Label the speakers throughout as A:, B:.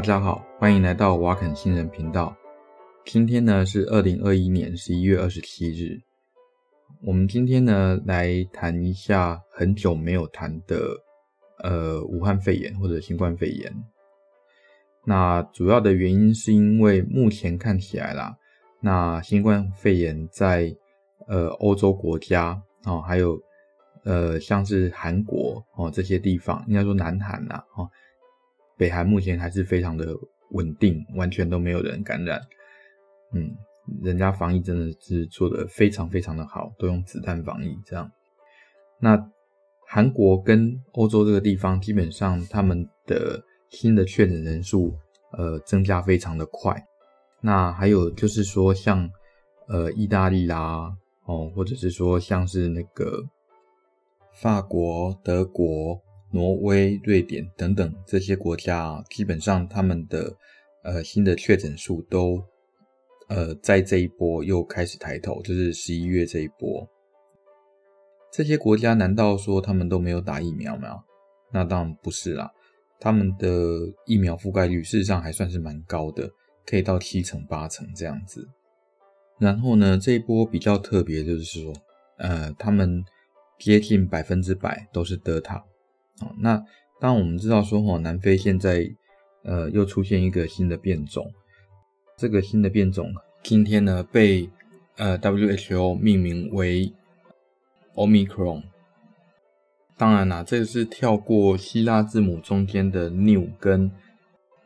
A: 大家好，欢迎来到瓦肯新人频道。今天呢是二零二一年十一月二十七日。我们今天呢来谈一下很久没有谈的呃武汉肺炎或者新冠肺炎。那主要的原因是因为目前看起来啦，那新冠肺炎在呃欧洲国家哦，还有呃像是韩国哦这些地方，应该说南韩呐哦。北韩目前还是非常的稳定，完全都没有人感染。嗯，人家防疫真的是做得非常非常的好，都用子弹防疫这样。那韩国跟欧洲这个地方，基本上他们的新的确诊人数呃增加非常的快。那还有就是说像呃意大利啦，哦，或者是说像是那个法国、德国。挪威、瑞典等等这些国家啊，基本上他们的呃新的确诊数都呃在这一波又开始抬头，就是十一月这一波。这些国家难道说他们都没有打疫苗吗？那当然不是啦，他们的疫苗覆盖率事实上还算是蛮高的，可以到七成八成这样子。然后呢，这一波比较特别就是说，呃，他们接近百分之百都是德塔。那当我们知道说，哈，南非现在呃又出现一个新的变种，这个新的变种今天呢被呃 WHO 命名为 Omicron。当然啦，这个是跳过希腊字母中间的 New 跟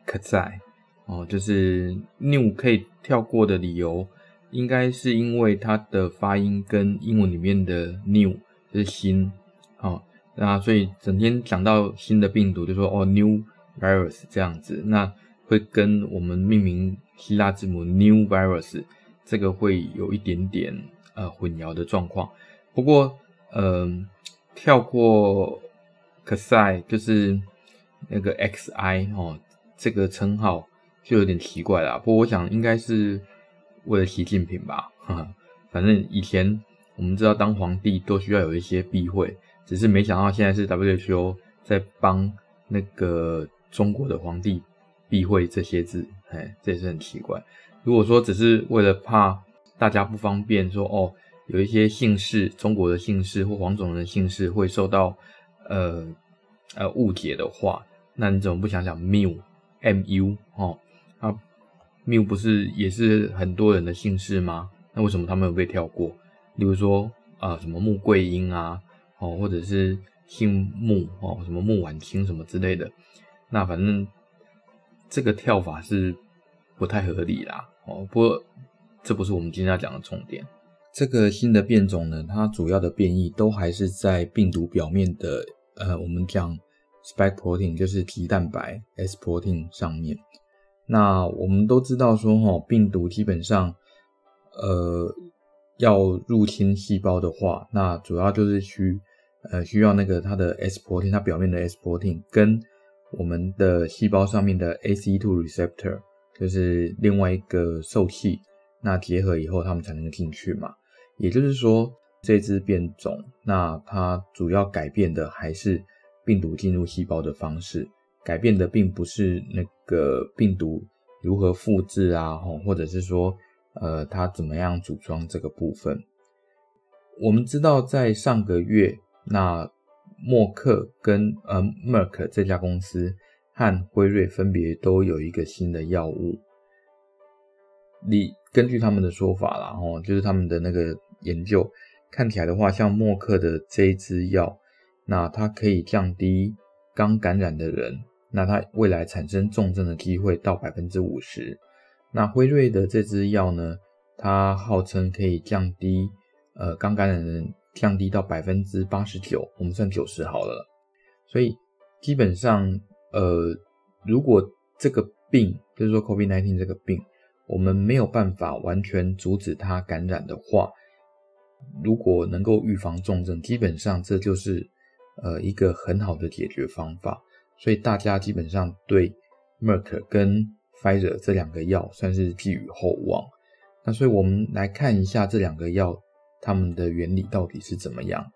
A: Xi 哦，就是 New 可以跳过的理由，应该是因为它的发音跟英文里面的 New 就是新，那所以整天讲到新的病毒，就说哦，new virus 这样子，那会跟我们命名希腊字母 new virus 这个会有一点点呃混淆的状况。不过，嗯、跳过 Xi 就是那个 Xi 哦，这个称号就有点奇怪啦。不过我想应该是为了习近平吧，哈哈，反正以前我们知道当皇帝都需要有一些避讳。只是没想到现在是 WHO 在帮那个中国的皇帝避讳这些字，哎，这也是很奇怪。如果说只是为了怕大家不方便说，哦，有一些姓氏，中国的姓氏或黄种人的姓氏会受到呃呃误解的话，那你怎么不想想 Mu M U 哦？啊，Mu 不是也是很多人的姓氏吗？那为什么他们有被跳过？例如说啊、什么穆桂英啊？哦，或者是姓穆哦，什么穆婉清什么之类的，那反正这个跳法是不太合理啦。哦，不过这不是我们今天要讲的重点。这个新的变种呢，它主要的变异都还是在病毒表面的，呃，我们讲 spike protein 就是棘蛋白 S protein 上面。那我们都知道说，哈，病毒基本上，呃。要入侵细胞的话，那主要就是需呃需要那个它的 S protein，它表面的 S protein 跟我们的细胞上面的 ACE2 receptor，就是另外一个受器，那结合以后它们才能进去嘛。也就是说，这只变种，那它主要改变的还是病毒进入细胞的方式，改变的并不是那个病毒如何复制啊，或者是说。呃，它怎么样组装这个部分？我们知道，在上个月，那默克跟呃 Merck 这家公司和辉瑞分别都有一个新的药物。你根据他们的说法啦，哦，就是他们的那个研究看起来的话，像默克的这一支药，那它可以降低刚感染的人，那它未来产生重症的机会到百分之五十。那辉瑞的这支药呢，它号称可以降低，呃，刚感染的人降低到百分之八十九，我们算九十好了。所以基本上，呃，如果这个病，就是说 COVID-19 这个病，我们没有办法完全阻止它感染的话，如果能够预防重症，基本上这就是呃一个很好的解决方法。所以大家基本上对 Merck 跟 Pfizer 这两个药算是寄予厚望，那所以我们来看一下这两个药它们的原理到底是怎么样。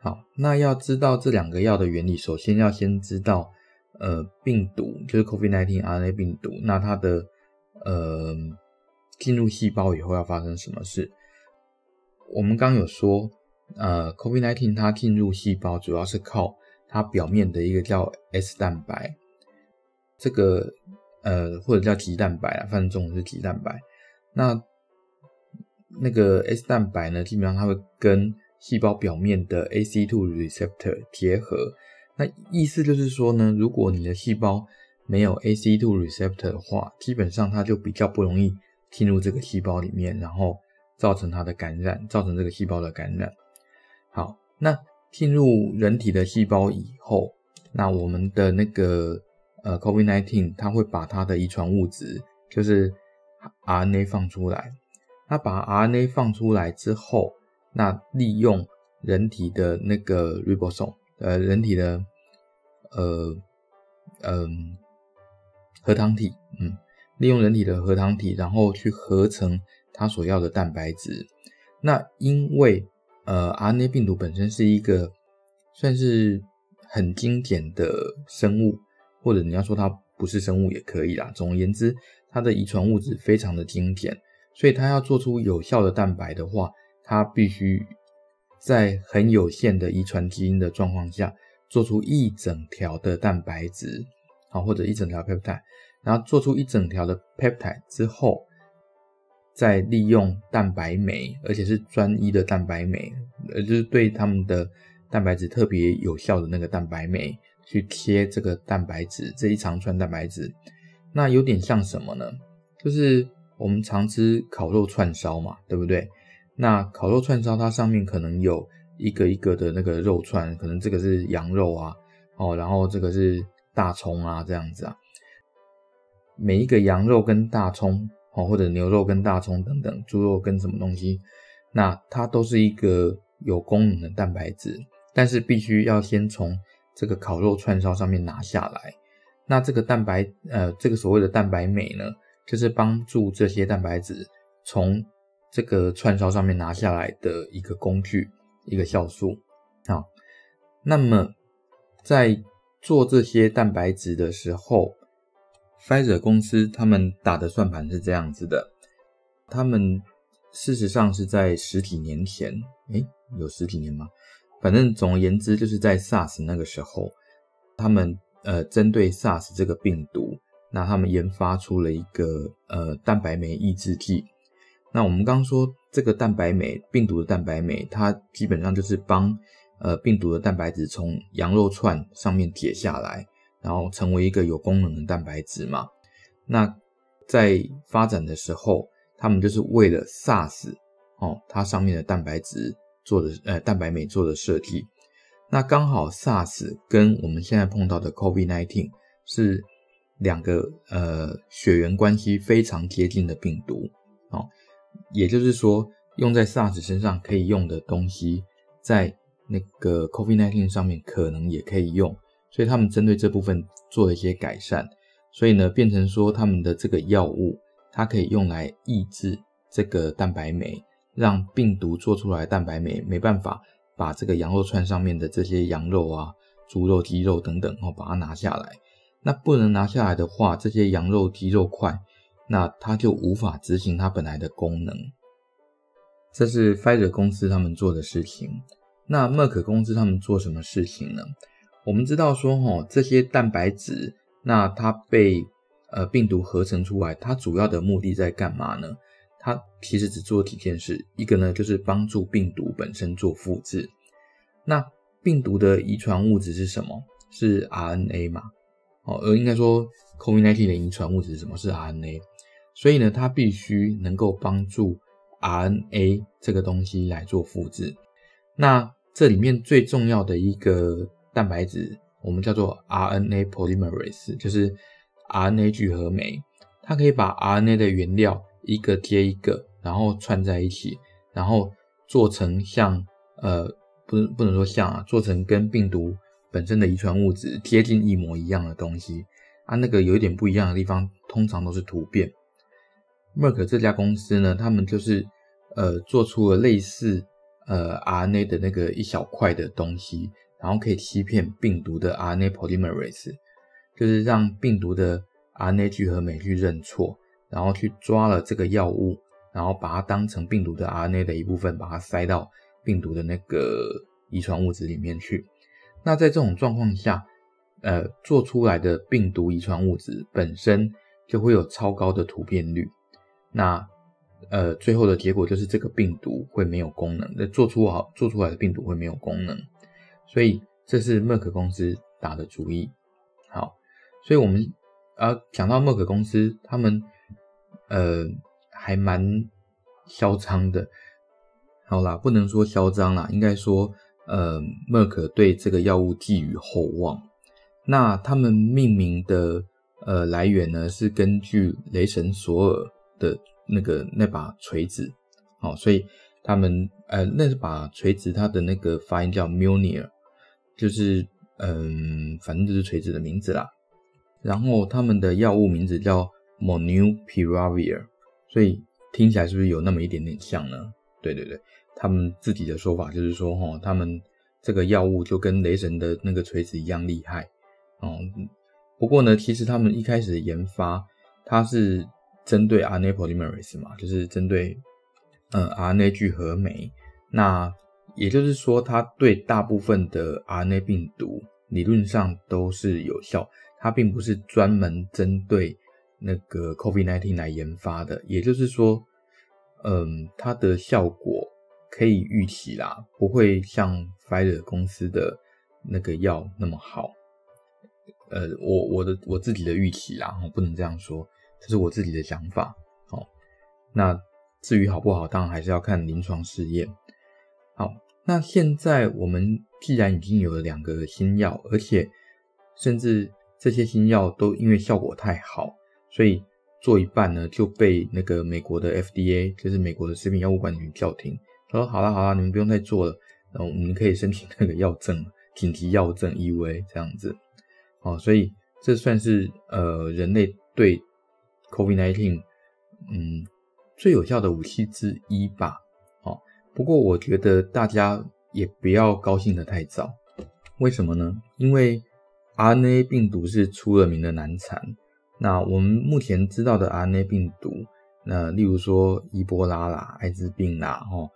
A: 好，那要知道这两个药的原理，首先要先知道，呃病毒，就是 COVID-19 RNA 病毒，那它的呃进入细胞以后要发生什么事？我们刚有说，呃，COVID-19 它进入细胞主要是靠它表面的一个叫 S 蛋白，这个呃或者叫棘蛋白啊，反正中文是棘蛋白。那那个 S 蛋白呢，基本上它会跟细胞表面的 ACE2 receptor 结合。那意思就是说呢，如果你的细胞没有 ACE2 receptor 的话，基本上它就比较不容易进入这个细胞里面，然后造成它的感染，造成这个细胞的感染。好，那进入人体的细胞以后，那我们的那个呃 COVID-19，它会把它的遗传物质，就是 RNA 放出来。它把 RNA 放出来之后，那利用人体的那个 ribosome，呃，人体的呃嗯、呃、核糖体，嗯，利用人体的核糖体，然后去合成它所要的蛋白质。那因为呃，RNA 病毒本身是一个算是很精简的生物，或者你要说它不是生物也可以啦。总而言之，它的遗传物质非常的精简，所以它要做出有效的蛋白的话，它必须在很有限的遗传基因的状况下，做出一整条的蛋白质，啊，或者一整条 peptide，然后做出一整条的 peptide 之后。再利用蛋白酶，而且是专一的蛋白酶，呃，就是对他们的蛋白质特别有效的那个蛋白酶，去贴这个蛋白质这一长串蛋白质。那有点像什么呢？就是我们常吃烤肉串烧嘛，对不对？那烤肉串烧它上面可能有一个一个的那个肉串，可能这个是羊肉啊，哦，然后这个是大葱啊，这样子啊。每一个羊肉跟大葱。哦，或者牛肉跟大葱等等，猪肉跟什么东西，那它都是一个有功能的蛋白质，但是必须要先从这个烤肉串烧上面拿下来。那这个蛋白，呃，这个所谓的蛋白酶呢，就是帮助这些蛋白质从这个串烧上面拿下来的一个工具，一个酵素。啊，那么在做这些蛋白质的时候，Pfizer 公司他们打的算盘是这样子的，他们事实上是在十几年前，诶，有十几年吗？反正总而言之，就是在 SARS 那个时候，他们呃针对 SARS 这个病毒，那他们研发出了一个呃蛋白酶抑制剂。那我们刚刚说这个蛋白酶，病毒的蛋白酶，它基本上就是帮呃病毒的蛋白质从羊肉串上面解下来。然后成为一个有功能的蛋白质嘛？那在发展的时候，他们就是为了 SARS 哦，它上面的蛋白质做的呃蛋白酶做的设计。那刚好 SARS 跟我们现在碰到的 COVID-19 是两个呃血缘关系非常接近的病毒哦，也就是说用在 SARS 身上可以用的东西，在那个 COVID-19 上面可能也可以用。所以他们针对这部分做了一些改善，所以呢，变成说他们的这个药物，它可以用来抑制这个蛋白酶，让病毒做出来的蛋白酶没办法把这个羊肉串上面的这些羊肉啊、猪肉、鸡肉等等哦，把它拿下来。那不能拿下来的话，这些羊肉、鸡肉块，那它就无法执行它本来的功能。这是 Pfizer 公司他们做的事情。那 Merck 公司他们做什么事情呢？我们知道说，齁，这些蛋白质，那它被呃病毒合成出来，它主要的目的在干嘛呢？它其实只做几件事，一个呢就是帮助病毒本身做复制。那病毒的遗传物质是什么？是 RNA 嘛？哦，而应该说，COVID-19 的遗传物质是什么？是 RNA。所以呢，它必须能够帮助 RNA 这个东西来做复制。那这里面最重要的一个。蛋白质我们叫做 RNA polymerase，就是 RNA 聚合酶，它可以把 RNA 的原料一个接一个，然后串在一起，然后做成像呃不不能说像啊，做成跟病毒本身的遗传物质贴近一模一样的东西啊。那个有一点不一样的地方，通常都是突变。Merck 这家公司呢，他们就是呃做出了类似呃 RNA 的那个一小块的东西。然后可以欺骗病毒的 RNA polymerase，就是让病毒的 RNA 聚合酶去认错，然后去抓了这个药物，然后把它当成病毒的 RNA 的一部分，把它塞到病毒的那个遗传物质里面去。那在这种状况下，呃，做出来的病毒遗传物质本身就会有超高的突变率。那呃，最后的结果就是这个病毒会没有功能，那做出好做出来的病毒会没有功能。所以这是默克公司打的主意。好，所以我们啊讲到默克公司，他们呃还蛮嚣张的。好啦，不能说嚣张啦，应该说呃默克对这个药物寄予厚望。那他们命名的呃来源呢，是根据雷神索尔的那个那把锤子。好，所以他们呃那把锤子它的那个发音叫 Mjolnir 就是嗯，反正就是锤子的名字啦。然后他们的药物名字叫 Monupiravir，所以听起来是不是有那么一点点像呢？对对对，他们自己的说法就是说，哈，他们这个药物就跟雷神的那个锤子一样厉害。哦，不过呢，其实他们一开始研发，它是针对 RNA polymerase 嘛，就是针对嗯 RNA 聚合酶。那也就是说，它对大部分的 RNA 病毒理论上都是有效，它并不是专门针对那个 COVID-19 来研发的。也就是说，嗯，它的效果可以预期啦，不会像 Pfizer 公司的那个药那么好。呃，我我的我自己的预期啦，我不能这样说，这是我自己的想法。好，那至于好不好，当然还是要看临床试验。好，那现在我们既然已经有了两个新药，而且甚至这些新药都因为效果太好，所以做一半呢就被那个美国的 FDA，就是美国的食品药物管理局叫停，他说好了好了，你们不用再做了，然后我们可以申请那个药证，紧急药证 EUA 这样子。哦，所以这算是呃人类对 COVID-19 嗯最有效的武器之一吧。哦，不过我觉得大家也不要高兴得太早。为什么呢？因为 RNA 病毒是出了名的难缠。那我们目前知道的 RNA 病毒，那例如说伊波拉啦、艾滋病啦，哦，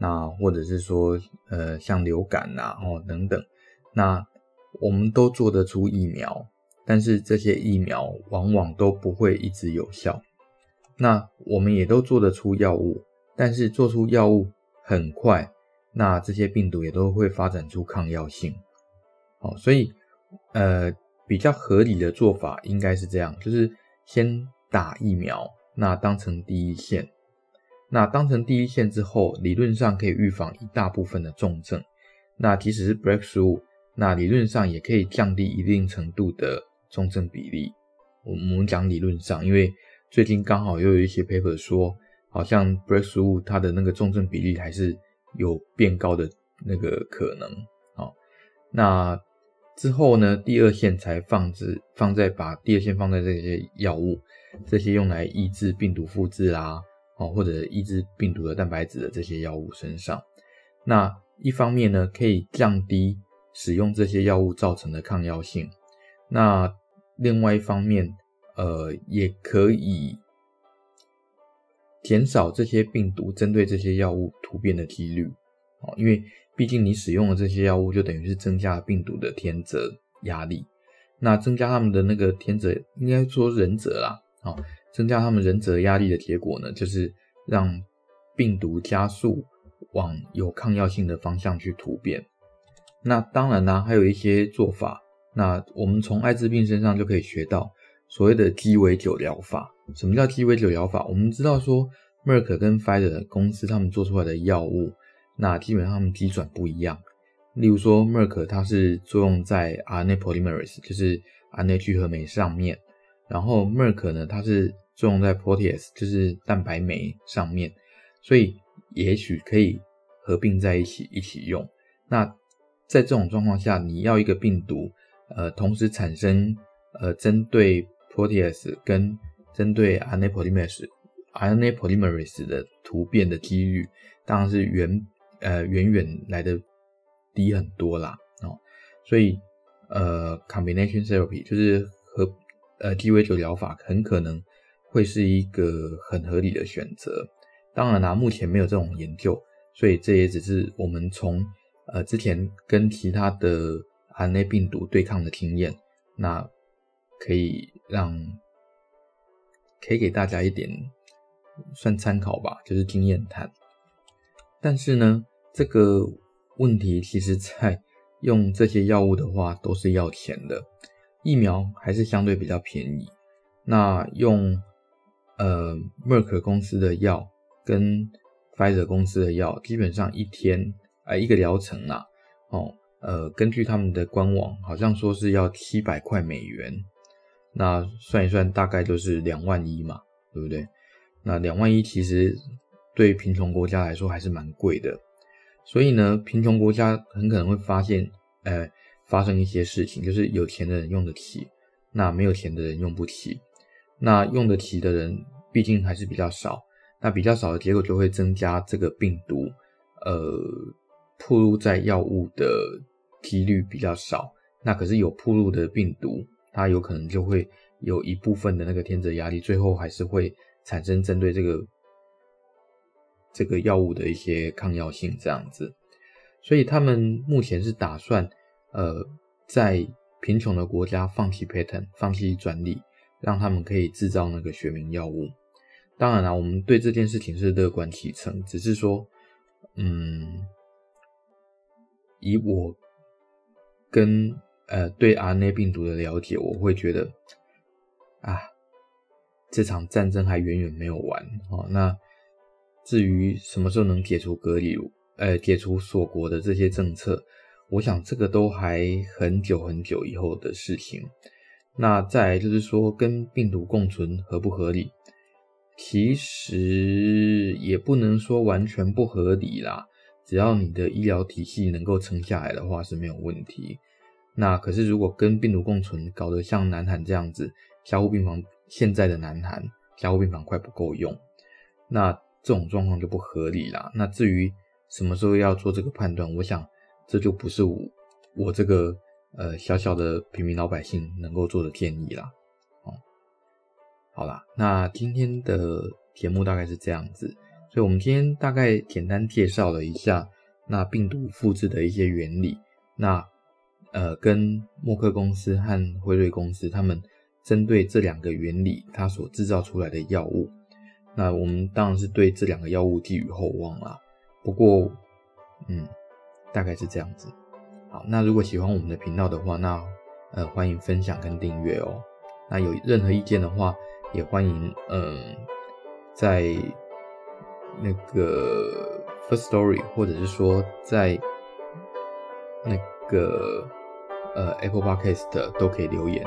A: 那或者是说呃像流感啦，哦等等，那。我们都做得出疫苗，但是这些疫苗往往都不会一直有效。那我们也都做得出药物，但是做出药物很快，那这些病毒也都会发展出抗药性。好，所以呃，比较合理的做法应该是这样，就是先打疫苗，那当成第一线，那当成第一线之后，理论上可以预防一大部分的重症。那即使是 breakthrough。那理论上也可以降低一定程度的重症比例。我们讲理论上，因为最近刚好又有一些 paper 说，好像 breakthrough 它的那个重症比例还是有变高的那个可能。好，那之后呢，第二线才放置放在把第二线放在这些药物，这些用来抑制病毒复制啦，哦或者抑制病毒的蛋白质的这些药物身上。那一方面呢，可以降低。使用这些药物造成的抗药性，那另外一方面，呃，也可以减少这些病毒针对这些药物突变的几率，哦，因为毕竟你使用了这些药物就等于是增加了病毒的天择压力，那增加他们的那个天择，应该说忍者啦，啊，增加他们人者压力的结果呢，就是让病毒加速往有抗药性的方向去突变。那当然啦，还有一些做法。那我们从艾滋病身上就可以学到所谓的鸡尾酒疗法。什么叫鸡尾酒疗法？我们知道说，默克跟 Pfizer 公司他们做出来的药物，那基本上他们机转不一样。例如说，默克它是作用在 RNA polymerase，就是 RNA 聚合酶上面，然后 Merck 呢，它是作用在 proteas 就是蛋白酶上面，所以也许可以合并在一起一起用。那在这种状况下，你要一个病毒，呃，同时产生呃针对 proteas 跟针对 RNA polymerase RNA polymerase 的突变的几率，当然是远呃远远来的低很多啦哦。所以呃 combination therapy 就是和呃鸡尾酒疗法很可能会是一个很合理的选择。当然啦，目前没有这种研究，所以这也只是我们从呃之前跟其他的 RNA 病毒对抗的经验，那可以让可以给大家一点算参考吧，就是经验谈。但是呢，这个问题其实在用这些药物的话都是要钱的，疫苗还是相对比较便宜。那用呃 Merck 公司的药跟 Pfizer 公司的药，基本上一天呃一个疗程啊，哦呃根据他们的官网好像说是要七百块美元，那算一算大概就是两万一嘛，对不对？那两万一其实对贫穷国家来说还是蛮贵的。所以呢，贫穷国家很可能会发现，呃，发生一些事情，就是有钱的人用得起，那没有钱的人用不起。那用得起的人毕竟还是比较少，那比较少的结果就会增加这个病毒，呃，铺路在药物的几率比较少。那可是有铺路的病毒，它有可能就会有一部分的那个天择压力，最后还是会产生针对这个。这个药物的一些抗药性这样子，所以他们目前是打算，呃，在贫穷的国家放弃 patent，放弃专利，让他们可以制造那个学名药物。当然啦，我们对这件事情是乐观其成，只是说，嗯，以我跟呃对 RNA 病毒的了解，我会觉得，啊，这场战争还远远没有完哦。那。至于什么时候能解除隔离，呃，解除锁国的这些政策，我想这个都还很久很久以后的事情。那再来就是说，跟病毒共存合不合理？其实也不能说完全不合理啦，只要你的医疗体系能够撑下来的话是没有问题。那可是如果跟病毒共存，搞得像南韩这样子，加护病房现在的南韩加护病房快不够用，那。这种状况就不合理啦。那至于什么时候要做这个判断，我想这就不是我我这个呃小小的平民老百姓能够做的建议啦。哦，好啦，那今天的节目大概是这样子，所以我们今天大概简单介绍了一下那病毒复制的一些原理，那呃跟默克公司和辉瑞公司他们针对这两个原理，它所制造出来的药物。那我们当然是对这两个药物寄予厚望啦。不过，嗯，大概是这样子。好，那如果喜欢我们的频道的话，那呃欢迎分享跟订阅哦。那有任何意见的话，也欢迎嗯、在那个 Firstory 或者是说在那个呃 Apple Podcast 都可以留言。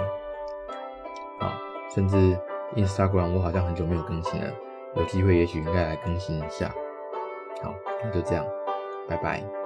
A: 啊，甚至 Instagram 我好像很久没有更新了。有机会，也许应该来更新一下。好，那就这样，拜拜。